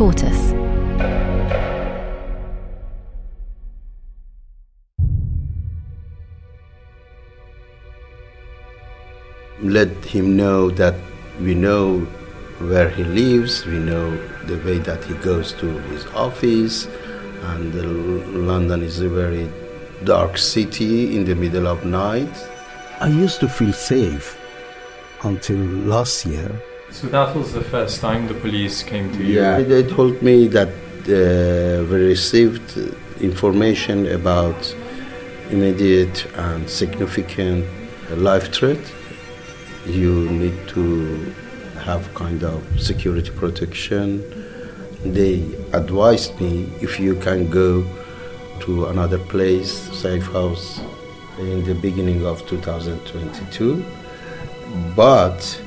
Tortoise. let him know that we know where he lives, we know the way that he goes to his office, and uh, London is a very dark city in the middle of night. I used to feel safe until last year. So that was the first time the police came to you? Yeah, they told me that uh, we received information about immediate and significant life threat you need to have kind of security protection. They advised me if you can go to another place, safe house, in the beginning of 2022. But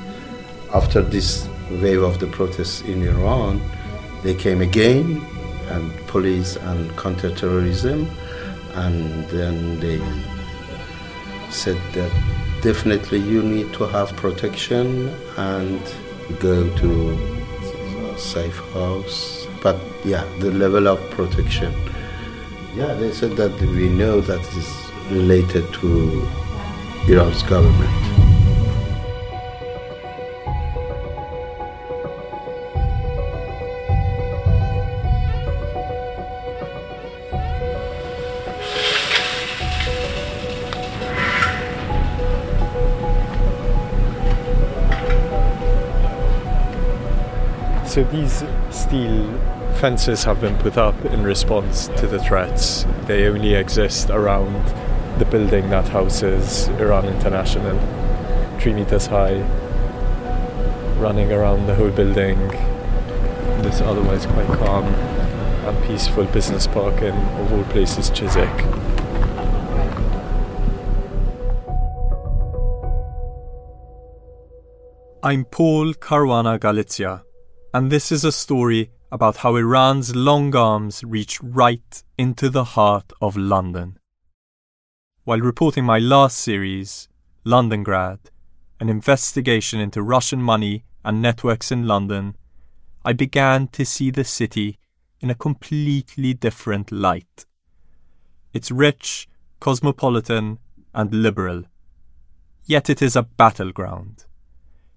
after this wave of the protests in Iran, they came again, and police and counterterrorism, and then they said that definitely you need to have protection and go to safe house. But yeah, the level of protection. Yeah, they said that we know that is related to Iran's government. Fences have been put up in response to the threats. They only exist around the building that houses Iran International, meters high, running around the whole building. This otherwise quite calm and peaceful business park in, of all places, Chiswick. I'm Paul Caruana Galizia and this is a story about how Iran's long arms reached right into the heart of London. While reporting my last series, Londongrad, an investigation into Russian money and networks in London, I began to see the city in a completely different light. It's rich, cosmopolitan, and liberal. Yet it is a battleground.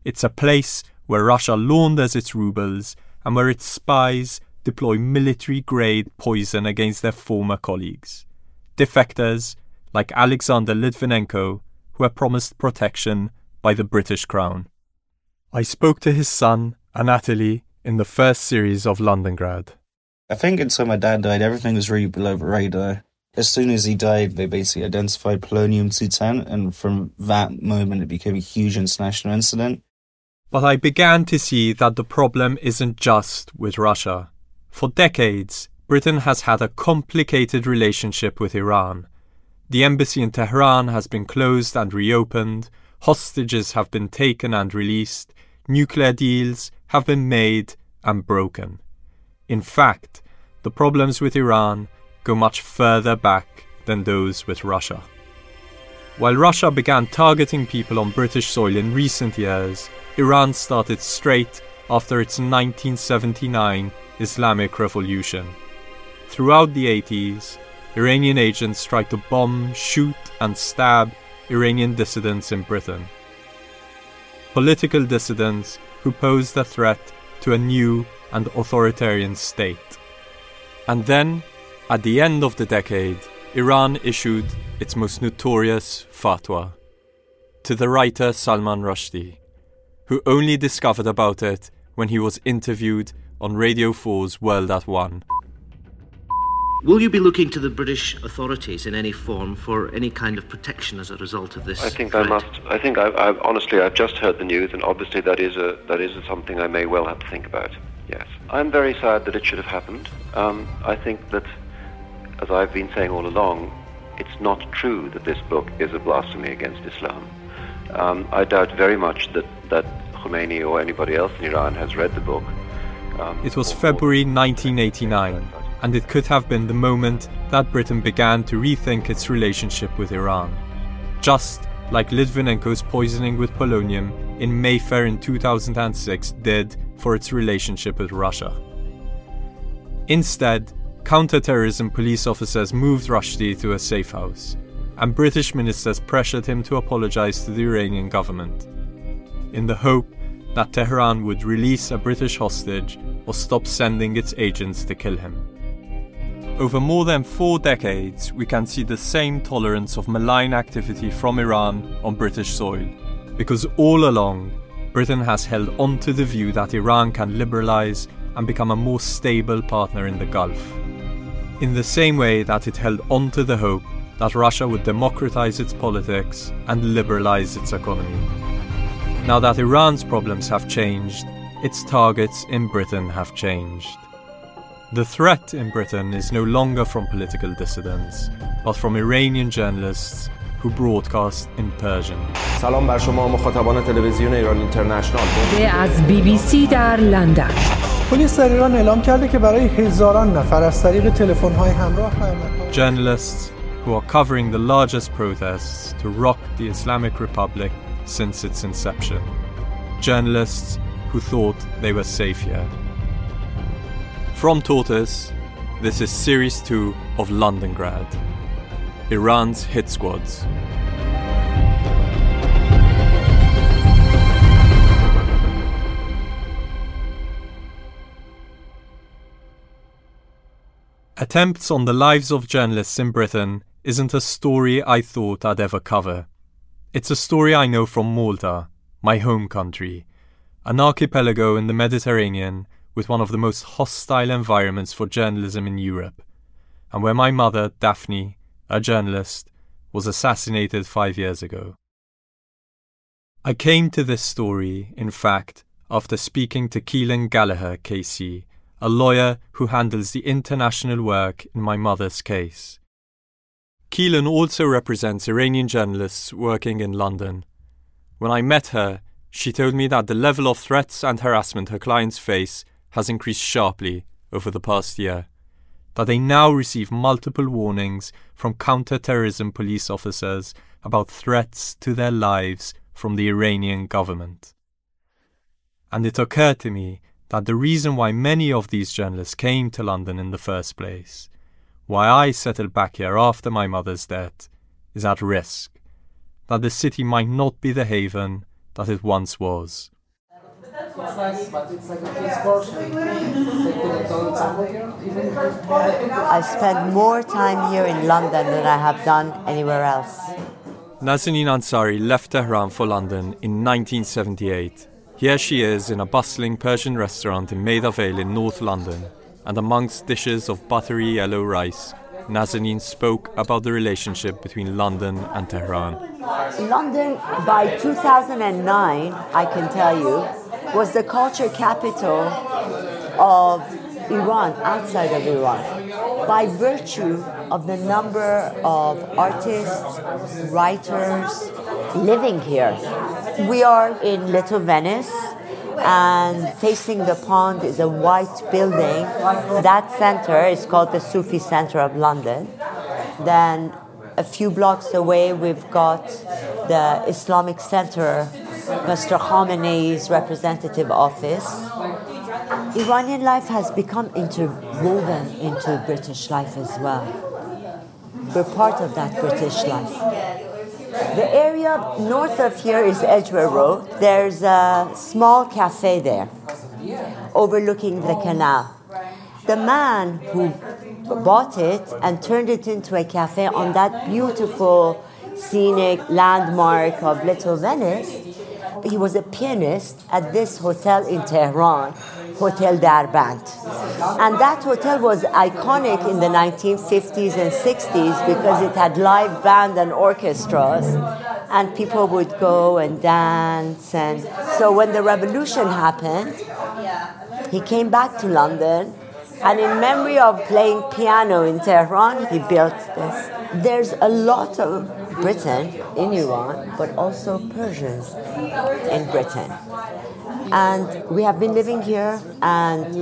It's a place where Russia launders its rubles and where its spies deploy military grade poison against their former colleagues. Defectors like Alexander Litvinenko, who are promised protection by the British Crown. I spoke to his son, Anatoly, in the first series of Londongrad. I think until my dad died, everything was really below the radar. As soon as he died, they basically identified polonium 210, and from that moment, it became a huge international incident. But I began to see that the problem isn't just with Russia. For decades, Britain has had a complicated relationship with Iran. The embassy in Tehran has been closed and reopened, hostages have been taken and released, nuclear deals have been made and broken. In fact, the problems with Iran go much further back than those with Russia. While Russia began targeting people on British soil in recent years, Iran started straight after its 1979 Islamic Revolution. Throughout the 80s, Iranian agents tried to bomb, shoot, and stab Iranian dissidents in Britain. Political dissidents who posed a threat to a new and authoritarian state. And then, at the end of the decade, Iran issued its most notorious fatwa to the writer Salman Rushdie, who only discovered about it when he was interviewed on Radio 4's World at One. Will you be looking to the British authorities in any form for any kind of protection as a result of this? I think threat? I must. I think I, I honestly, I've just heard the news, and obviously that is a that is something I may well have to think about. Yes, I'm very sad that it should have happened. Um, I think that, as I've been saying all along, it's not true that this book is a blasphemy against Islam. Um, I doubt very much that that Khomeini or anybody else in Iran has read the book. Um, It was February 1989, and it could have been the moment that Britain began to rethink its relationship with Iran. Just like Litvinenko's poisoning with polonium in Mayfair in 2006 did for its relationship with Russia. Instead, counter-terrorism police officers moved Rushdie to a safe house, and British ministers pressured him to apologize to the Iranian government, in the hope that Tehran would release a British hostage or stop sending its agents to kill him. Over more than four decades, we can see the same tolerance of malign activity from Iran on British soil, because all along, Britain has held on to the view that Iran can liberalize and become a more stable partner in the Gulf In the same way that it held on to the hope that Russia would democratize its politics and liberalize its economy. Now that Iran's problems have changed, its targets in Britain have changed. The threat in Britain is no longer from political dissidents, but from Iranian journalists who broadcast in Persian. سلام بر شما مخاطبان تلویزیون ایران اینترنشنال از بی بی سی در لندن پلیس در ایران اعلام کرده که برای هزاران نفر از طریق تلفن‌های همراه پیامدها Journalists who are covering the largest protests to rock the Islamic Republic since its inception. Journalists who thought they were safe here. From Tortoise, this is Series 2 of Londongrad, Iran's hit squads. Attempts on the lives of journalists in Britain isn't a story I thought I'd ever cover. It's a story I know from Malta, my home country, an archipelago in the Mediterranean with one of the most hostile environments for journalism in Europe, and where my mother, Daphne, a journalist, was assassinated five years ago. I came to this story, in fact, after speaking to Caoilfhionn Gallagher, KC, a lawyer who handles the international work in my mother's case. Caoilfhionn also represents Iranian journalists working in London. When I met her, she told me that the level of threats and harassment her clients face has increased sharply over the past year, that they now receive multiple warnings from counter terrorism police officers about threats to their lives from the Iranian government. And it occurred to me that the reason why many of these journalists came to London in the first place, why I settled back here after my mother's death, is at risk. That the city might not be the haven that it once was. I spent more time here in London than I have done anywhere else. Nazanin Ansari left Tehran for London in 1978. Here she is in a bustling Persian restaurant in Maida Vale in North London, and amongst dishes of buttery yellow rice, Nazanin spoke about the relationship between London and Tehran. London, by 2009, I can tell you, was the culture capital of Iran, outside of Iran, by virtue of the number of artists, writers living here. We are in Little Venice, and facing the pond is a white building. That center is called the Sufi Center of London. Then a few blocks away, we've got the Islamic Center, Mr. Khamenei's representative office. Iranian life has become interwoven into British life as well. We're part of that British life. The area north of here is Edgware Road. There's a small cafe there overlooking the canal. The man who bought it and turned it into a cafe on that beautiful scenic landmark of Little Venice, he was a pianist at this hotel in Tehran, Hotel Darband. And that hotel was iconic in the 1950s and 60s because it had live band and orchestras, and people would go and dance. And so when the revolution happened, he came back to London, and in memory of playing piano in Tehran, he built this. There's a lot of Britain in Iran, but also Persians in Britain. And we have been living here, and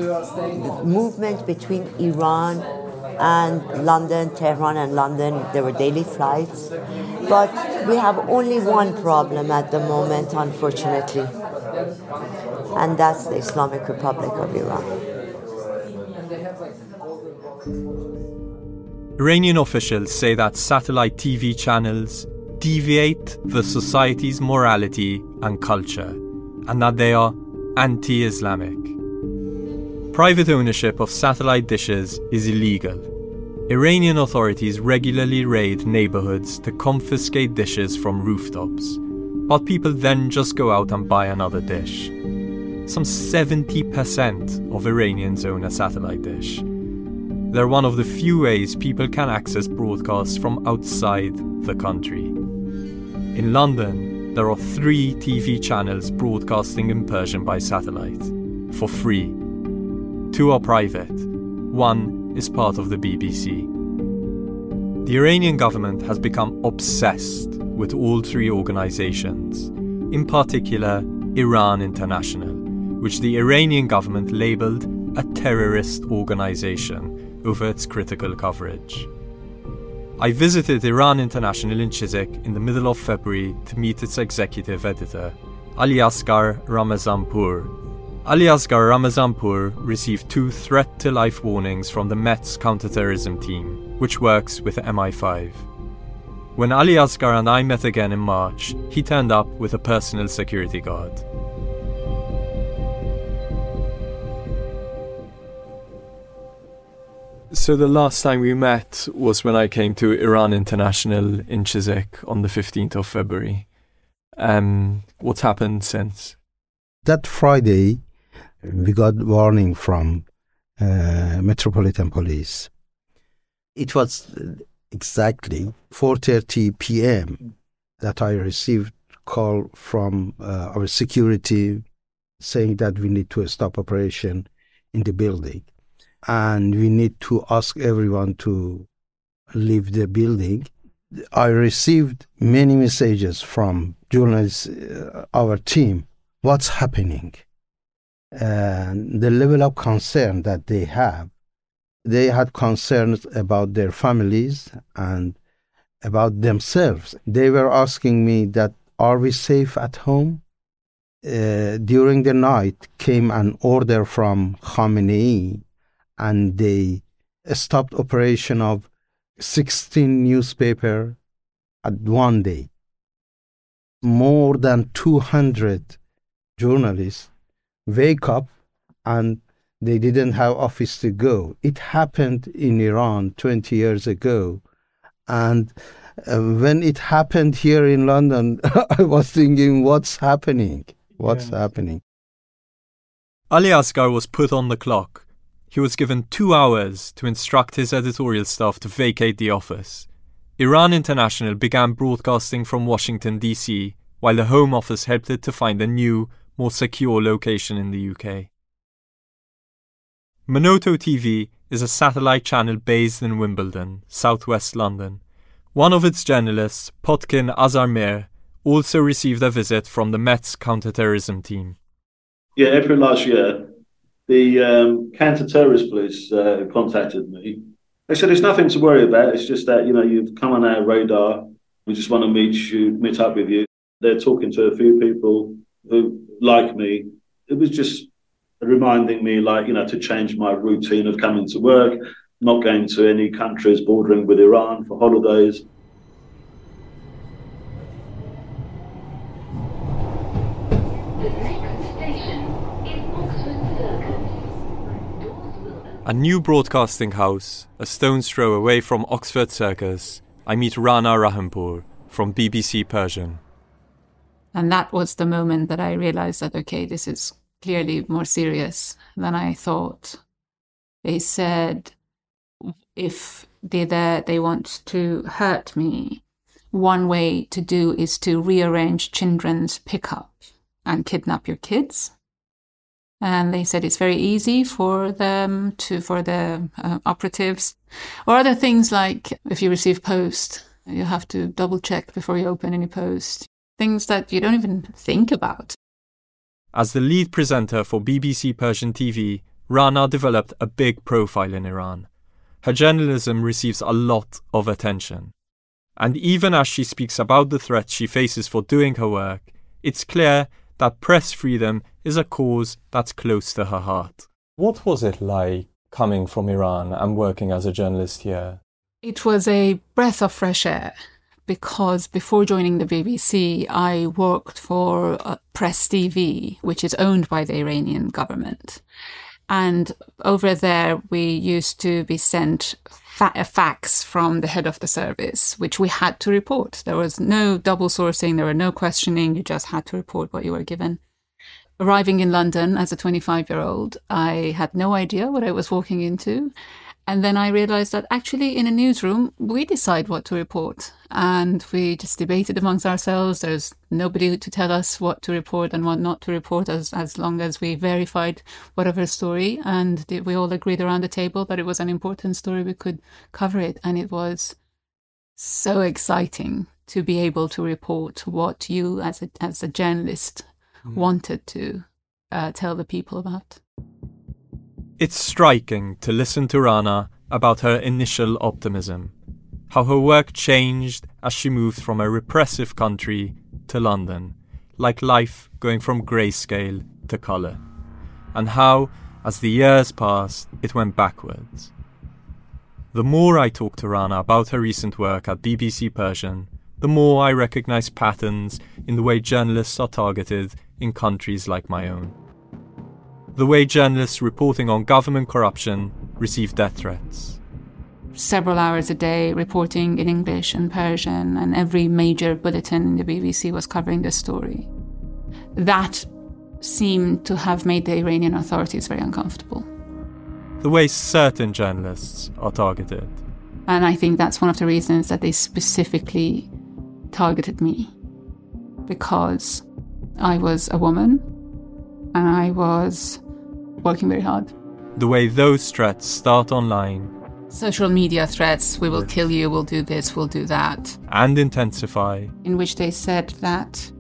movement between Iran and London, Tehran and London, there were daily flights. But we have only one problem at the moment, unfortunately, and that's the Islamic Republic of Iran. Iranian officials say that satellite TV channels deviate the society's morality and culture, and that they are anti Islamic. Private ownership of satellite dishes is illegal. Iranian authorities regularly raid neighborhoods to confiscate dishes from rooftops, but people then just go out and buy another dish. Some 70% of Iranians own a satellite dish. They're one of the few ways people can access broadcasts from outside the country. In London, there are three TV channels broadcasting in Persian by satellite for free. Two are private, one is part of the BBC. The Iranian government has become obsessed with all three organizations, in particular, Iran International, which the Iranian government labeled a terrorist organization over its critical coverage. I visited Iran International in Chiswick in the middle of February to meet its executive editor, Ali Asghar Ramazanpour. Ali Asghar Ramazanpour received two threat to life warnings from the Met's counterterrorism team, which works with MI5. When Ali Asghar and I met again in March, he turned up with a personal security guard. So the last time we met was when I came to Iran International in Chiswick on the 15th of February. Um, what's happened since? That Friday, we got warning from uh, Metropolitan Police. It was exactly 4:30 p.m. that I received call from uh, our security saying that we need to stop operation in the building and we need to ask everyone to leave the building. I received many messages from journalists, uh, our team, what's happening, and the level of concern that they have. They had concerns about their families and about themselves. They were asking me that, are we safe at home? Uh, during the night came an order from Khamenei and they stopped operation of 16 newspaper at one day. More than 200 journalists wake up and they didn't have office to go. It happened in Iran 20 years ago. And uh, when it happened here in London, I was thinking, what's happening? What's yeah. happening? Ali Asghar was put on the clock he was given two hours to instruct his editorial staff to vacate the office. Iran International began broadcasting from Washington, D.C., while the Home Office helped it to find a new, more secure location in the UK. Manoto TV is a satellite channel based in Wimbledon, southwest London. One of its journalists, Potkin Azarmehr, also received a visit from the Met's counterterrorism team. Yeah, April last year, the um, counter-terrorist police uh, contacted me. They said, "There's nothing to worry about. It's just that you know you've come on our radar. We just want to meet you, meet up with you." They're talking to a few people who like me. It was just reminding me, like you know, to change my routine of coming to work, not going to any countries bordering with Iran for holidays. A new broadcasting house, a stone's throw away from Oxford Circus, I meet Rana Rahimpour from BBC Persian. And that was the moment that I realized that, okay, this is clearly more serious than I thought. They said if they're there, they want to hurt me, one way to do is to rearrange children's pickup and kidnap your kids and they said it's very easy for them to for the uh, operatives. Or other things like if you receive post you have to double check before you open any post. Things that you don't even think about. As the lead presenter for BBC Persian TV Rana developed a big profile in Iran. Her journalism receives a lot of attention. And even as she speaks about the threats she faces for doing her work it's clear that press freedom is a cause that's close to her heart. What was it like coming from Iran and working as a journalist here? It was a breath of fresh air because before joining the BBC, I worked for uh, Press TV, which is owned by the Iranian government. And over there, we used to be sent fa- a fax from the head of the service, which we had to report. There was no double sourcing, there were no questioning, you just had to report what you were given. Arriving in London as a 25 year old, I had no idea what I was walking into. And then I realized that actually in a newsroom, we decide what to report. And we just debated amongst ourselves. There's nobody to tell us what to report and what not to report as, as long as we verified whatever story. And we all agreed around the table that it was an important story. We could cover it. And it was so exciting to be able to report what you as a, as a journalist mm. wanted to uh, tell the people about. It's striking to listen to Rana about her initial optimism, how her work changed as she moved from a repressive country to London, like life going from grayscale to colour, and how, as the years passed, it went backwards. The more I talk to Rana about her recent work at BBC Persian, the more I recognise patterns in the way journalists are targeted in countries like my own the way journalists reporting on government corruption receive death threats. Several hours a day reporting in English and Persian, and every major bulletin in the BBC was covering this story. That seemed to have made the Iranian authorities very uncomfortable. The way certain journalists are targeted. And I think that's one of the reasons that they specifically targeted me. Because I was a woman and I was working very hard. The way those threats start online. Social media threats, we will kill you, we'll do this, we'll do that. And intensify. In which they said that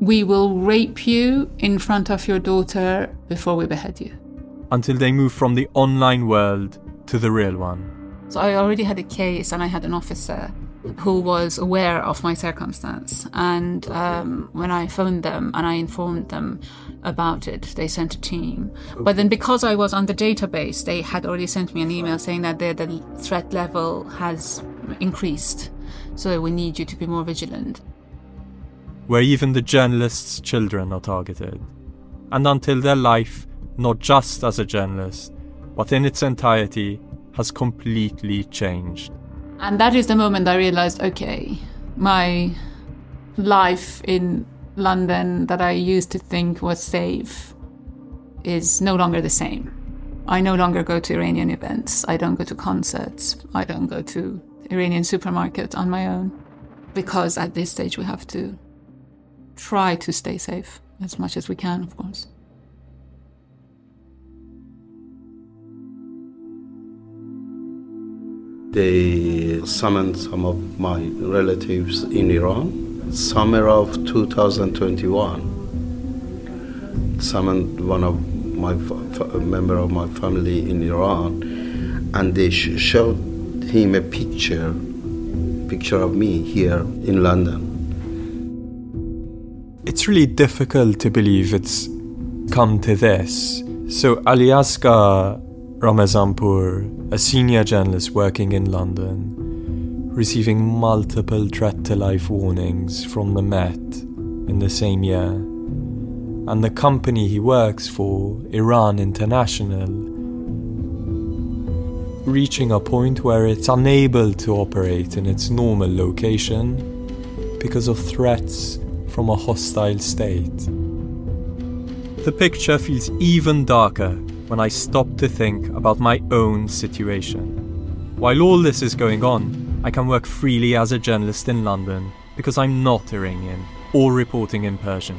we will rape you in front of your daughter before we behead you. Until they move from the online world to the real one. So I already had a case and I had an officer who was aware of my circumstance. And um, when I phoned them and I informed them about it, they sent a team. But then, because I was on the database, they had already sent me an email saying that the, the threat level has increased. So we need you to be more vigilant. Where even the journalists' children are targeted. And until their life, not just as a journalist, but in its entirety, has completely changed. And that is the moment I realized okay, my life in London that I used to think was safe is no longer the same. I no longer go to Iranian events. I don't go to concerts. I don't go to Iranian supermarket on my own because at this stage we have to try to stay safe as much as we can, of course. They summoned some of my relatives in Iran. Summer of 2021, summoned one of my member of my family in Iran, and they sh- showed him a picture, picture of me here in London. It's really difficult to believe it's come to this. So Aliasghar Ramazanpour, a senior journalist working in London, receiving multiple threat to life warnings from the Met in the same year. And the company he works for, Iran International, reaching a point where it's unable to operate in its normal location because of threats from a hostile state. The picture feels even darker when I stop to think about my own situation. While all this is going on, I can work freely as a journalist in London because I'm not Iranian or reporting in Persian.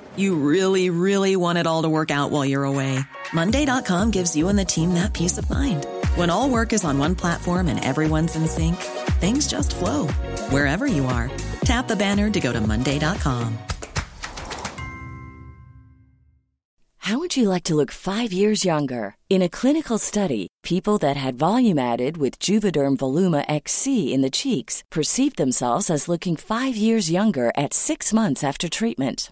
You really, really want it all to work out while you're away. Monday.com gives you and the team that peace of mind. When all work is on one platform and everyone's in sync, things just flow wherever you are. Tap the banner to go to Monday.com. How would you like to look five years younger? In a clinical study, people that had volume added with Juvederm Voluma XC in the cheeks perceived themselves as looking five years younger at six months after treatment.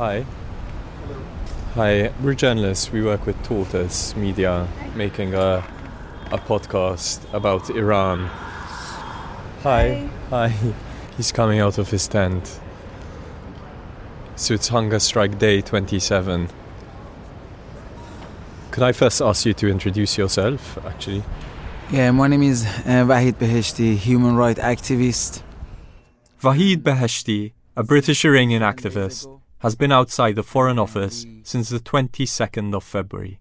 Hi. Hi, we're journalists. We work with Tortoise Media, making a, a podcast about Iran. Hi. Hi. He's coming out of his tent. So it's Hunger Strike Day 27. Could I first ask you to introduce yourself, actually? Yeah, my name is uh, Wahid Beheshti, human rights activist. Vahid Beheshti, a British Iranian activist, has been outside the Foreign Office since the 22nd of February.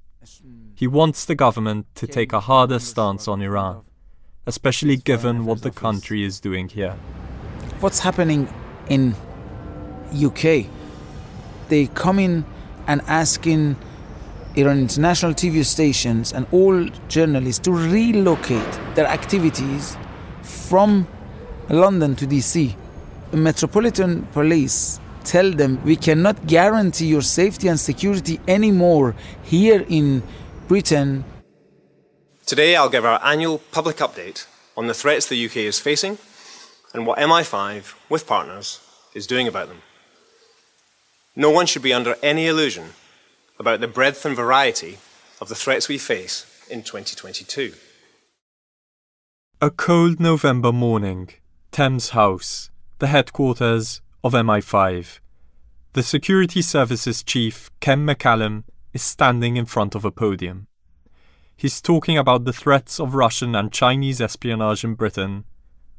He wants the government to take a harder stance on Iran, especially given what the country is doing here. What's happening in UK? They come in and asking Iran international TV stations and all journalists to relocate their activities from London to DC. Metropolitan Police tell them we cannot guarantee your safety and security anymore here in Britain. Today, I'll give our annual public update on the threats the UK is facing and what MI5, with partners, is doing about them. No one should be under any illusion about the breadth and variety of the threats we face in 2022. A cold November morning, Thames House, the headquarters of MI5. The security services chief, Ken McCallum, is standing in front of a podium. He's talking about the threats of Russian and Chinese espionage in Britain,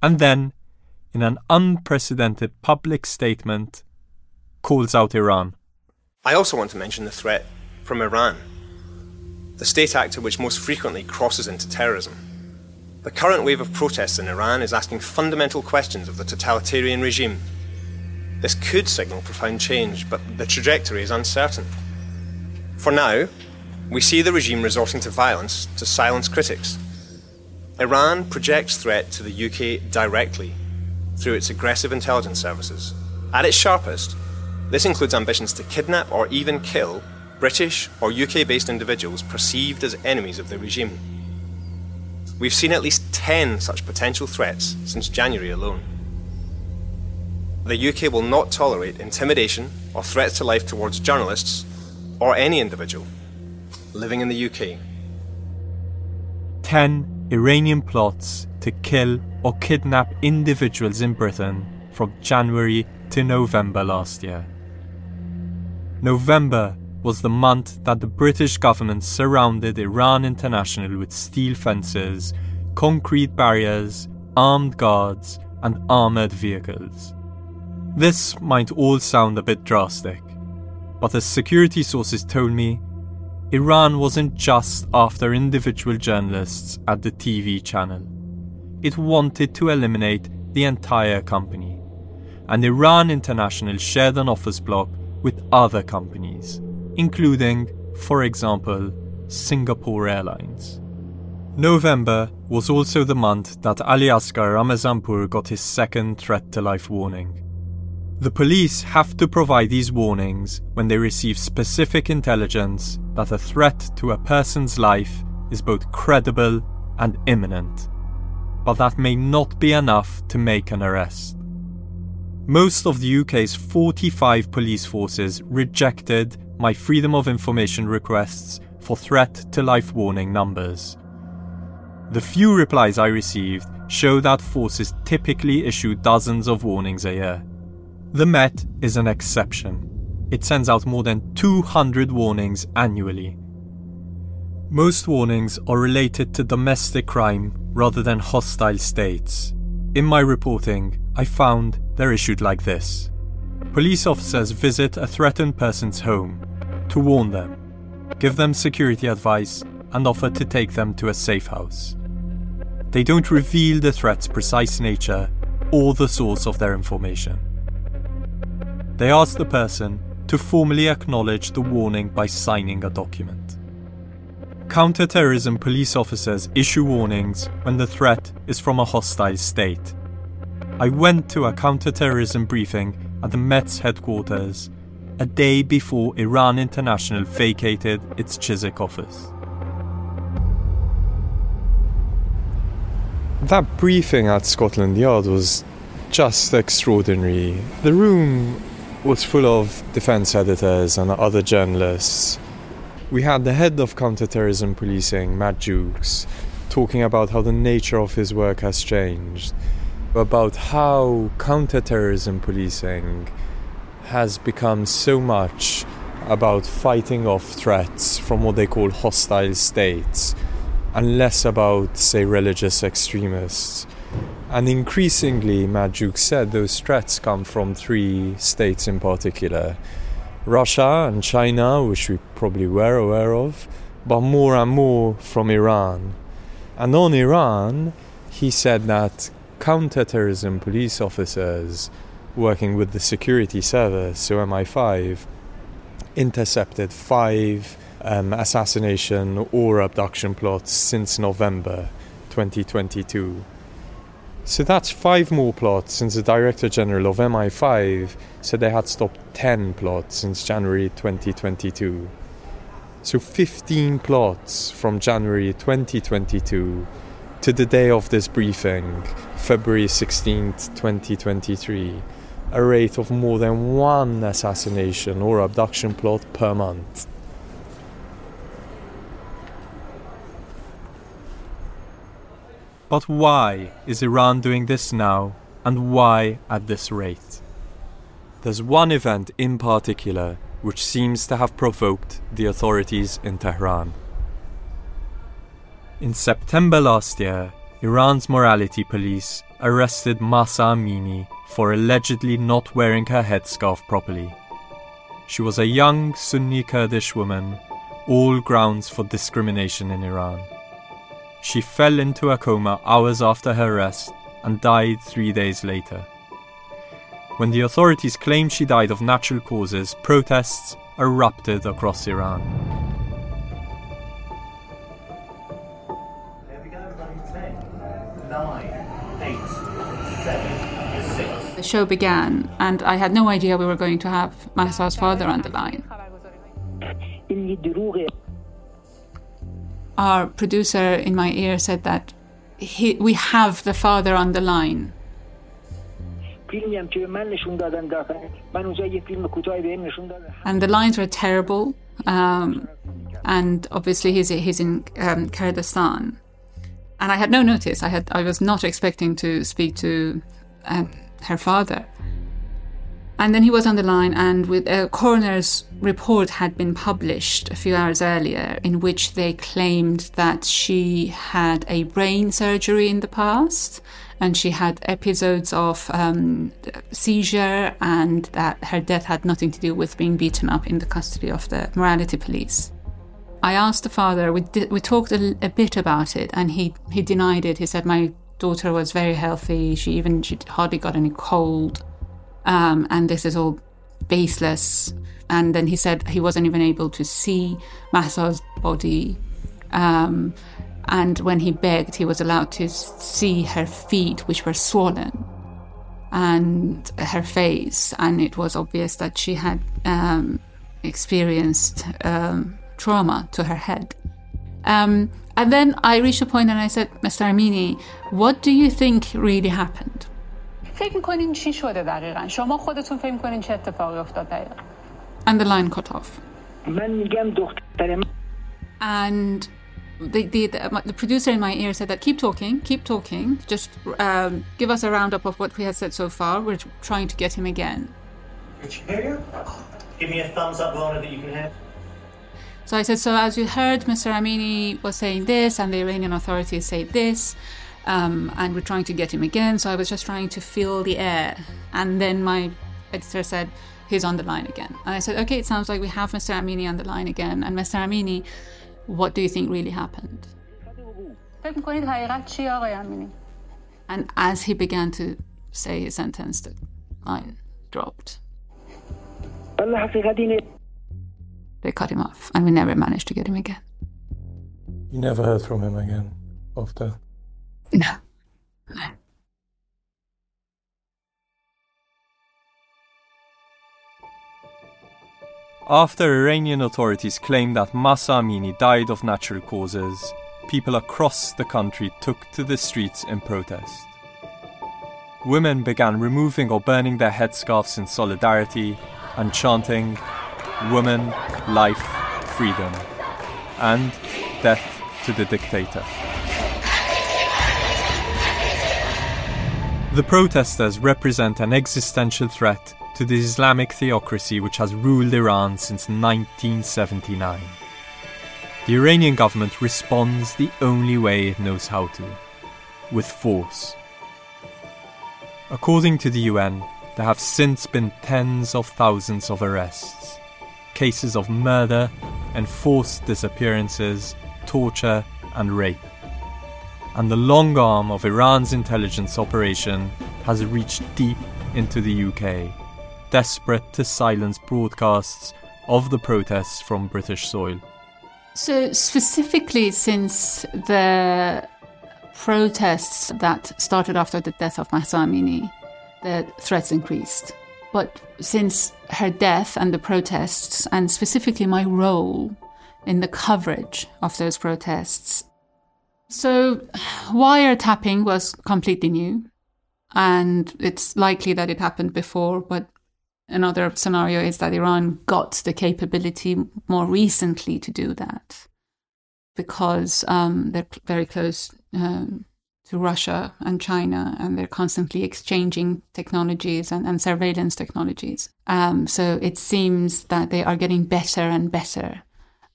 and then, in an unprecedented public statement, calls out Iran. I also want to mention the threat from Iran, the state actor which most frequently crosses into terrorism. The current wave of protests in Iran is asking fundamental questions of the totalitarian regime. This could signal profound change, but the trajectory is uncertain. For now, we see the regime resorting to violence to silence critics. Iran projects threat to the UK directly through its aggressive intelligence services. At its sharpest, this includes ambitions to kidnap or even kill British or UK based individuals perceived as enemies of the regime. We've seen at least 10 such potential threats since January alone. The UK will not tolerate intimidation or threats to life towards journalists or any individual living in the UK. 10 Iranian plots to kill or kidnap individuals in Britain from January to November last year. November was the month that the British government surrounded Iran International with steel fences, concrete barriers, armed guards, and armoured vehicles. This might all sound a bit drastic, but as security sources told me, Iran wasn't just after individual journalists at the TV channel. It wanted to eliminate the entire company. And Iran International shared an office block with other companies, including, for example, Singapore Airlines. November was also the month that Ali Asghar Ramazanpour got his second threat to life warning. The police have to provide these warnings when they receive specific intelligence that a threat to a person's life is both credible and imminent. But that may not be enough to make an arrest. Most of the UK's 45 police forces rejected my Freedom of Information requests for threat to life warning numbers. The few replies I received show that forces typically issue dozens of warnings a year. The Met is an exception. It sends out more than 200 warnings annually. Most warnings are related to domestic crime rather than hostile states. In my reporting, I found they're issued like this Police officers visit a threatened person's home to warn them, give them security advice, and offer to take them to a safe house. They don't reveal the threat's precise nature or the source of their information. They ask the person to formally acknowledge the warning by signing a document. Counterterrorism police officers issue warnings when the threat is from a hostile state. I went to a counterterrorism briefing at the Met's headquarters a day before Iran International vacated its Chiswick office. That briefing at Scotland Yard was just extraordinary. The room was full of defense editors and other journalists. We had the head of counterterrorism policing, Matt Jukes, talking about how the nature of his work has changed, about how counterterrorism policing has become so much about fighting off threats from what they call hostile states and less about, say, religious extremists. And increasingly, Matt Jukes said those threats come from three states in particular Russia and China, which we probably were aware of, but more and more from Iran. And on Iran, he said that counterterrorism police officers working with the security service, so MI5, intercepted five um, assassination or abduction plots since November 2022. So that's five more plots since the Director General of MI5 said they had stopped 10 plots since January 2022. So 15 plots from January 2022 to the day of this briefing, February 16th, 2023, a rate of more than one assassination or abduction plot per month. But why is Iran doing this now, and why at this rate? There's one event in particular which seems to have provoked the authorities in Tehran. In September last year, Iran's morality police arrested Mahsa Amini for allegedly not wearing her headscarf properly. She was a young Sunni Kurdish woman, all grounds for discrimination in Iran. She fell into a coma hours after her arrest and died three days later. When the authorities claimed she died of natural causes, protests erupted across Iran. The show began, and I had no idea we were going to have Mahsa's father on the line. Our producer in my ear said that he, we have the father on the line. And the lines were terrible. Um, and obviously, he's, he's in um, Kurdistan. And I had no notice. I had I was not expecting to speak to um, her father. And then he was on the line, and with a coroner's report had been published a few hours earlier, in which they claimed that she had a brain surgery in the past, and she had episodes of um, seizure, and that her death had nothing to do with being beaten up in the custody of the morality police. I asked the father. We we talked a, a bit about it, and he he denied it. He said my daughter was very healthy. She even she hardly got any cold, um, and this is all baseless. And then he said he wasn't even able to see Mahsa's body. Um, and when he begged, he was allowed to see her feet, which were swollen, and her face. And it was obvious that she had um, experienced um, trauma to her head. Um, and then I reached a point and I said, Mr. Amini, what do you think really happened? فکر میکنین چی شده دقیقا شما خودتون فکر میکنین چه اتفاقی افتاد دقیقا And the line cut off. من میگم دختر And the, the, the, the producer in my ear said that keep talking, keep talking, just um, give us a roundup of what we have said so far. We're trying to get him again. Give me a thumbs up, Lorna, that you can have. So I said, so as you heard, Mr. Amini was saying this, and the Iranian authorities say this, um, and we're trying to get him again. So I was just trying to fill the air. And then my editor said, He's on the line again. And I said, Okay, it sounds like we have Mr. Amini on the line again. And Mr. Amini, what do you think really happened? And as he began to say his sentence, the line dropped. They cut him off, and we never managed to get him again. You never heard from him again after no. After Iranian authorities claimed that Mahsa Amini died of natural causes, people across the country took to the streets in protest. Women began removing or burning their headscarves in solidarity and chanting, Woman, life, freedom, and death to the dictator. The protesters represent an existential threat to the Islamic theocracy which has ruled Iran since 1979. The Iranian government responds the only way it knows how to with force. According to the UN, there have since been tens of thousands of arrests, cases of murder and forced disappearances, torture, and rape. And the long arm of Iran's intelligence operation has reached deep into the UK, desperate to silence broadcasts of the protests from British soil. So, specifically, since the protests that started after the death of Mahsa Amini, the threats increased. But since her death and the protests, and specifically my role in the coverage of those protests, so wiretapping was completely new. And it's likely that it happened before, but another scenario is that Iran got the capability more recently to do that because um, they're very close um, to Russia and China, and they're constantly exchanging technologies and, and surveillance technologies. Um, so it seems that they are getting better and better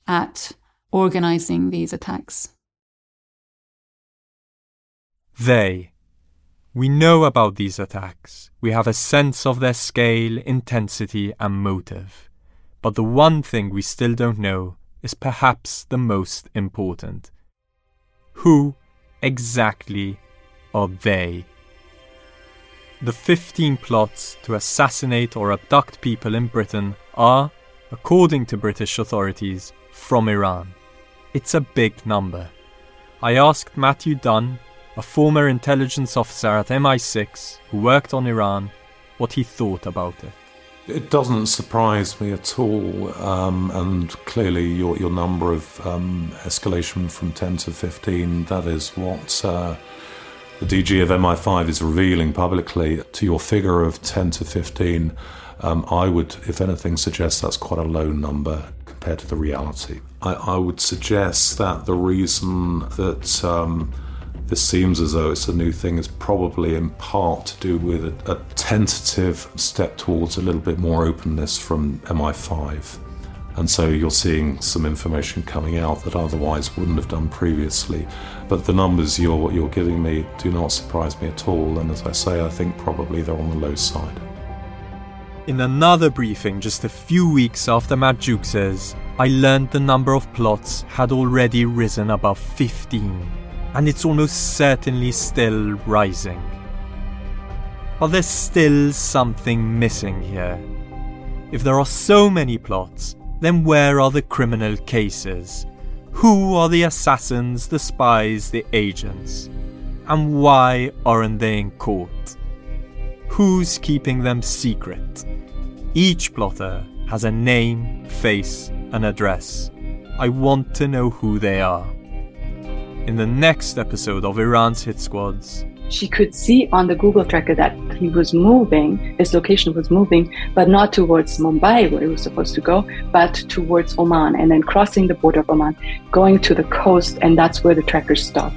at organizing these attacks. They. We know about these attacks. We have a sense of their scale, intensity, and motive. But the one thing we still don't know is perhaps the most important. Who exactly are they? The 15 plots to assassinate or abduct people in Britain are, according to British authorities, from Iran. It's a big number. I asked Matthew Dunn, a former intelligence officer at MI6 who worked on Iran, what he thought about it. It doesn't surprise me at all, um, and clearly your, your number of um, escalation from 10 to 15, that is what uh, the DG of MI5 is revealing publicly. To your figure of 10 to 15, um, I would, if anything, suggest that's quite a low number compared to the reality. I, I would suggest that the reason that um, this seems as though it's a new thing is probably in part to do with a, a tentative step towards a little bit more openness from MI5. And so you're seeing some information coming out that otherwise wouldn't have done previously. But the numbers you're, you're giving me do not surprise me at all. And as I say, I think probably they're on the low side. In another briefing just a few weeks after Matt Jukes, I learned the number of plots had already risen above 15, and it's almost certainly still rising. But there's still something missing here. If there are so many plots, then where are the criminal cases? Who are the assassins, the spies, the agents? And why aren't they in court? Who's keeping them secret? Each plotter has a name, face, and address. I want to know who they are. In the next episode of Iran's Hit Squads, she could see on the Google tracker that he was moving, his location was moving, but not towards Mumbai, where he was supposed to go, but towards Oman, and then crossing the border of Oman, going to the coast, and that's where the tracker stopped.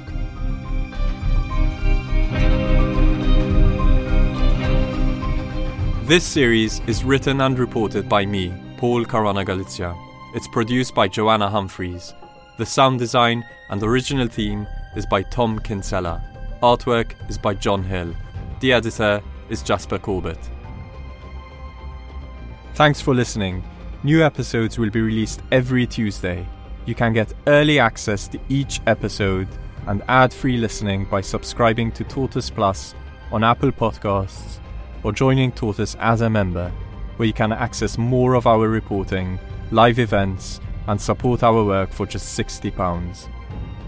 This series is written and reported by me, Paul Caruana Galizia. It's produced by Joanna Humphreys. The sound design and original theme is by Tom Kinsella. Artwork is by John Hill. The editor is Jasper Corbett. Thanks for listening. New episodes will be released every Tuesday. You can get early access to each episode and ad free listening by subscribing to Tortoise Plus on Apple Podcasts or joining Tortoise as a member, where you can access more of our reporting, live events, and support our work for just £60.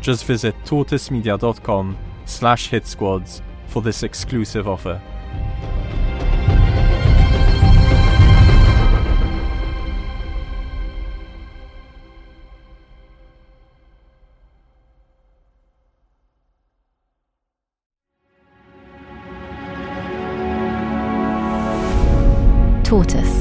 Just visit tortoisemedia.com slash hitsquads for this exclusive offer. Tortoise.